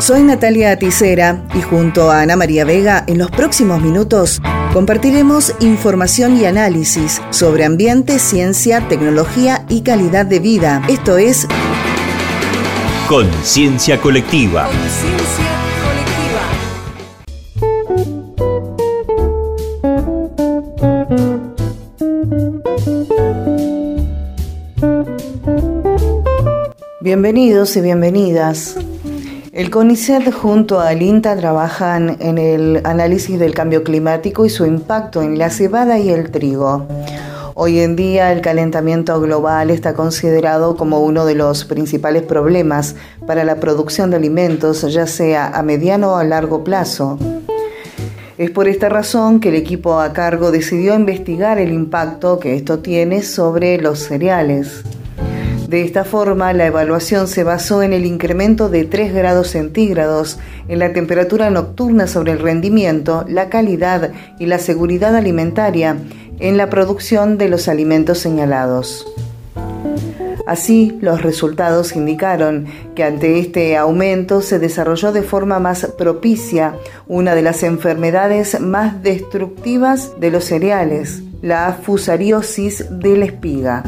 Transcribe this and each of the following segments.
Soy Natalia Aticera y junto a Ana María Vega en los próximos minutos compartiremos información y análisis sobre ambiente, ciencia, tecnología y calidad de vida. Esto es Conciencia Colectiva. Bienvenidos y bienvenidas. El CONICET junto al INTA trabajan en el análisis del cambio climático y su impacto en la cebada y el trigo. Hoy en día el calentamiento global está considerado como uno de los principales problemas para la producción de alimentos, ya sea a mediano o a largo plazo. Es por esta razón que el equipo a cargo decidió investigar el impacto que esto tiene sobre los cereales. De esta forma, la evaluación se basó en el incremento de 3 grados centígrados en la temperatura nocturna sobre el rendimiento, la calidad y la seguridad alimentaria en la producción de los alimentos señalados. Así, los resultados indicaron que ante este aumento se desarrolló de forma más propicia una de las enfermedades más destructivas de los cereales, la fusariosis de la espiga.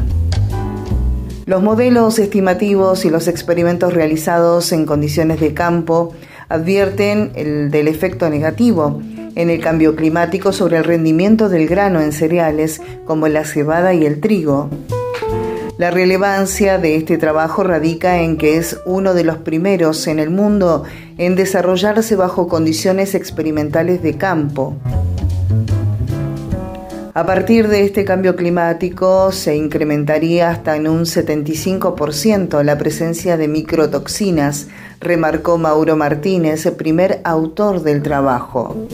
Los modelos estimativos y los experimentos realizados en condiciones de campo advierten del efecto negativo en el cambio climático sobre el rendimiento del grano en cereales como la cebada y el trigo. La relevancia de este trabajo radica en que es uno de los primeros en el mundo en desarrollarse bajo condiciones experimentales de campo. A partir de este cambio climático se incrementaría hasta en un 75% la presencia de microtoxinas, remarcó Mauro Martínez, primer autor del trabajo.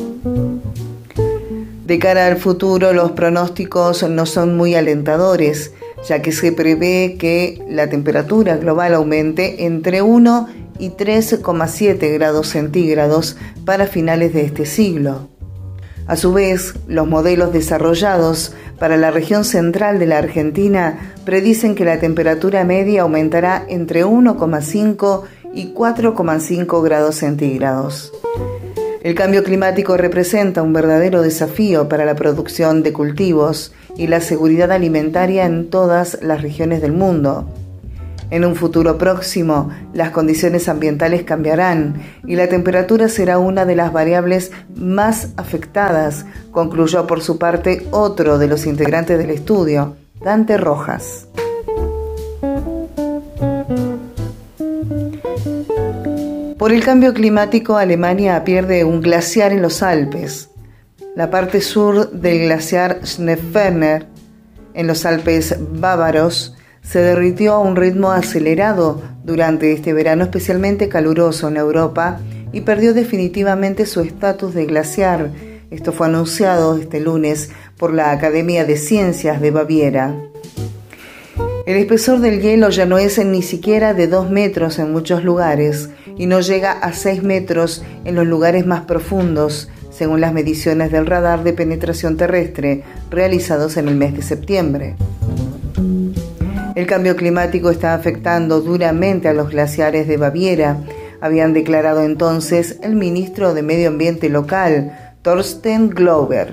De cara al futuro, los pronósticos no son muy alentadores, ya que se prevé que la temperatura global aumente entre 1 y 3,7 grados centígrados para finales de este siglo. A su vez, los modelos desarrollados para la región central de la Argentina predicen que la temperatura media aumentará entre 1,5 y 4,5 grados centígrados. El cambio climático representa un verdadero desafío para la producción de cultivos y la seguridad alimentaria en todas las regiones del mundo. En un futuro próximo, las condiciones ambientales cambiarán y la temperatura será una de las variables más afectadas, concluyó por su parte otro de los integrantes del estudio, Dante Rojas. Por el cambio climático, Alemania pierde un glaciar en los Alpes. La parte sur del glaciar Schneeferner, en los Alpes bávaros, se derritió a un ritmo acelerado durante este verano especialmente caluroso en Europa y perdió definitivamente su estatus de glaciar. Esto fue anunciado este lunes por la Academia de Ciencias de Baviera. El espesor del hielo ya no es ni siquiera de 2 metros en muchos lugares y no llega a 6 metros en los lugares más profundos, según las mediciones del radar de penetración terrestre realizados en el mes de septiembre. El cambio climático está afectando duramente a los glaciares de Baviera, habían declarado entonces el ministro de Medio Ambiente local, Thorsten Glover.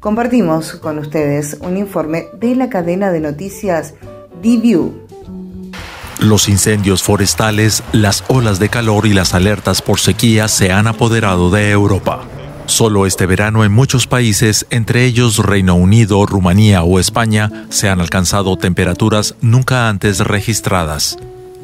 Compartimos con ustedes un informe de la cadena de noticias DView. Los incendios forestales, las olas de calor y las alertas por sequía se han apoderado de Europa. Solo este verano en muchos países, entre ellos Reino Unido, Rumanía o España, se han alcanzado temperaturas nunca antes registradas.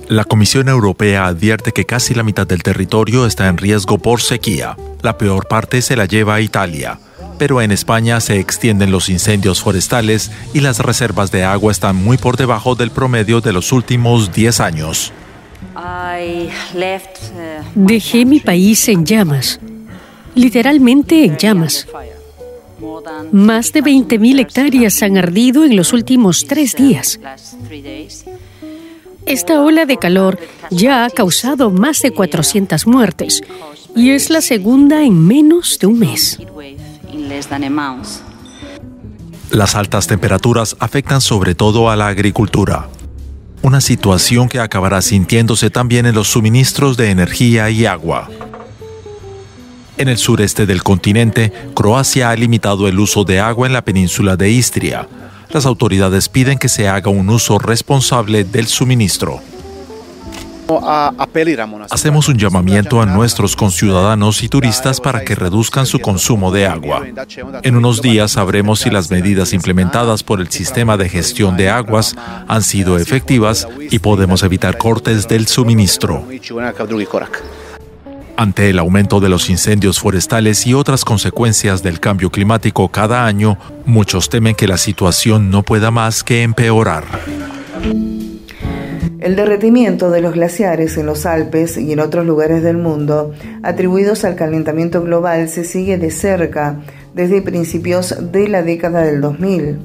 La Comisión Europea advierte que casi la mitad del territorio está en riesgo por sequía. La peor parte se la lleva a Italia. Pero en España se extienden los incendios forestales y las reservas de agua están muy por debajo del promedio de los últimos 10 años. Dejé mi país en llamas literalmente en llamas. Más de 20.000 hectáreas han ardido en los últimos tres días. Esta ola de calor ya ha causado más de 400 muertes y es la segunda en menos de un mes. Las altas temperaturas afectan sobre todo a la agricultura. una situación que acabará sintiéndose también en los suministros de energía y agua. En el sureste del continente, Croacia ha limitado el uso de agua en la península de Istria. Las autoridades piden que se haga un uso responsable del suministro. Hacemos un llamamiento a nuestros conciudadanos y turistas para que reduzcan su consumo de agua. En unos días sabremos si las medidas implementadas por el sistema de gestión de aguas han sido efectivas y podemos evitar cortes del suministro. Ante el aumento de los incendios forestales y otras consecuencias del cambio climático cada año, muchos temen que la situación no pueda más que empeorar. El derretimiento de los glaciares en los Alpes y en otros lugares del mundo, atribuidos al calentamiento global, se sigue de cerca desde principios de la década del 2000.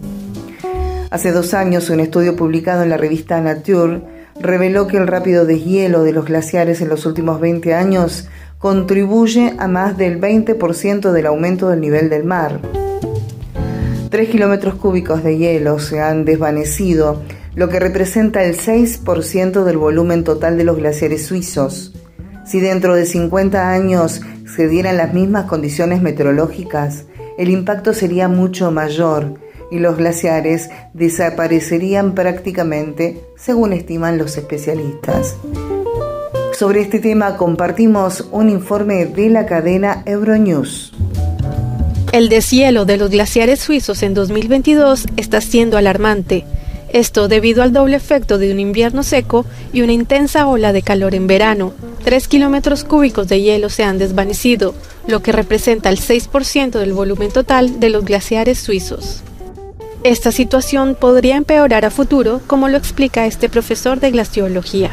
Hace dos años, un estudio publicado en la revista Nature reveló que el rápido deshielo de los glaciares en los últimos 20 años contribuye a más del 20% del aumento del nivel del mar. Tres kilómetros cúbicos de hielo se han desvanecido lo que representa el 6% del volumen total de los glaciares suizos. Si dentro de 50 años se dieran las mismas condiciones meteorológicas, el impacto sería mucho mayor y los glaciares desaparecerían prácticamente, según estiman los especialistas. Sobre este tema compartimos un informe de la cadena Euronews. El deshielo de los glaciares suizos en 2022 está siendo alarmante esto debido al doble efecto de un invierno seco y una intensa ola de calor en verano. Tres kilómetros cúbicos de hielo se han desvanecido, lo que representa el 6% del volumen total de los glaciares suizos. Esta situación podría empeorar a futuro, como lo explica este profesor de glaciología.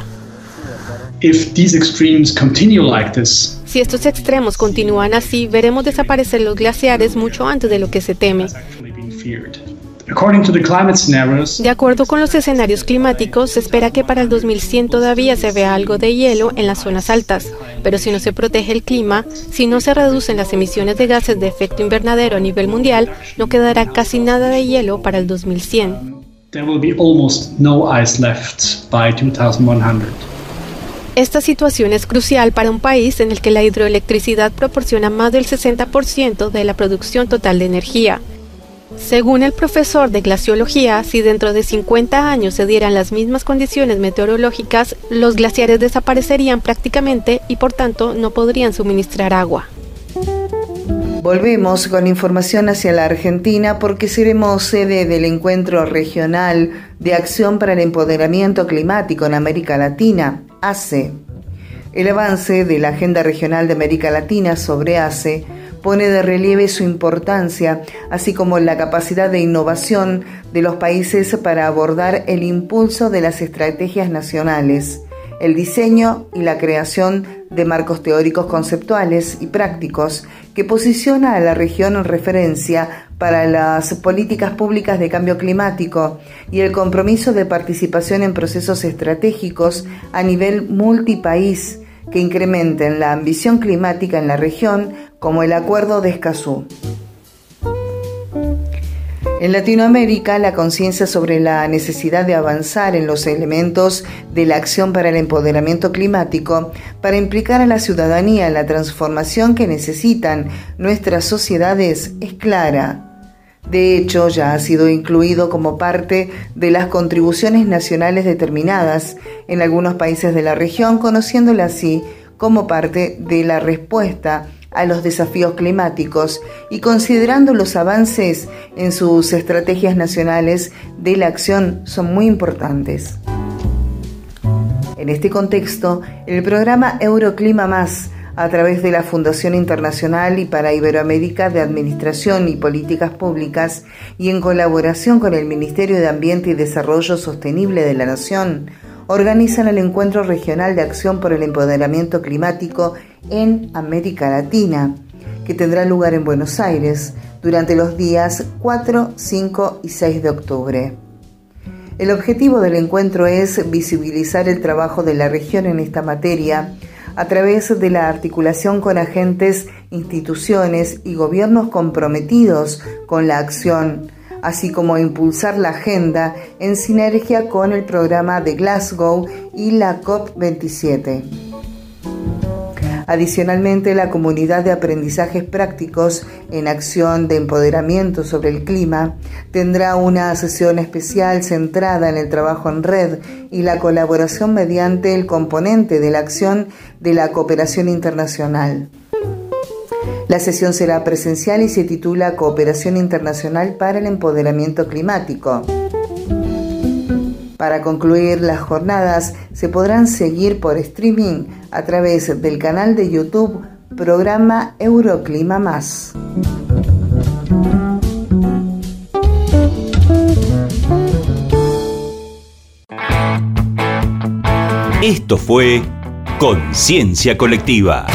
Si estos extremos continúan así, veremos desaparecer los glaciares mucho antes de lo que se teme. De acuerdo con los escenarios climáticos, se espera que para el 2100 todavía se vea algo de hielo en las zonas altas, pero si no se protege el clima, si no se reducen las emisiones de gases de efecto invernadero a nivel mundial, no quedará casi nada de hielo para el 2100. Esta situación es crucial para un país en el que la hidroelectricidad proporciona más del 60% de la producción total de energía. Según el profesor de glaciología, si dentro de 50 años se dieran las mismas condiciones meteorológicas, los glaciares desaparecerían prácticamente y por tanto no podrían suministrar agua. Volvemos con información hacia la Argentina porque seremos sede del encuentro regional de acción para el empoderamiento climático en América Latina, ACE. El avance de la Agenda Regional de América Latina sobre ACE pone de relieve su importancia, así como la capacidad de innovación de los países para abordar el impulso de las estrategias nacionales, el diseño y la creación de marcos teóricos conceptuales y prácticos que posiciona a la región en referencia para las políticas públicas de cambio climático y el compromiso de participación en procesos estratégicos a nivel multipaís que incrementen la ambición climática en la región como el Acuerdo de Escazú. En Latinoamérica, la conciencia sobre la necesidad de avanzar en los elementos de la acción para el empoderamiento climático, para implicar a la ciudadanía en la transformación que necesitan nuestras sociedades, es clara. De hecho, ya ha sido incluido como parte de las contribuciones nacionales determinadas en algunos países de la región, conociéndola así como parte de la respuesta a los desafíos climáticos y considerando los avances en sus estrategias nacionales de la acción son muy importantes. En este contexto, el programa Euroclima Más, a través de la Fundación Internacional y para Iberoamérica de Administración y Políticas Públicas y en colaboración con el Ministerio de Ambiente y Desarrollo Sostenible de la Nación, organizan el Encuentro Regional de Acción por el Empoderamiento Climático en América Latina, que tendrá lugar en Buenos Aires durante los días 4, 5 y 6 de octubre. El objetivo del encuentro es visibilizar el trabajo de la región en esta materia a través de la articulación con agentes, instituciones y gobiernos comprometidos con la acción así como impulsar la agenda en sinergia con el programa de Glasgow y la COP27. Adicionalmente, la comunidad de aprendizajes prácticos en acción de empoderamiento sobre el clima tendrá una sesión especial centrada en el trabajo en red y la colaboración mediante el componente de la acción de la cooperación internacional. La sesión será presencial y se titula Cooperación Internacional para el Empoderamiento Climático. Para concluir las jornadas se podrán seguir por streaming a través del canal de YouTube Programa Euroclima Más. Esto fue Conciencia Colectiva.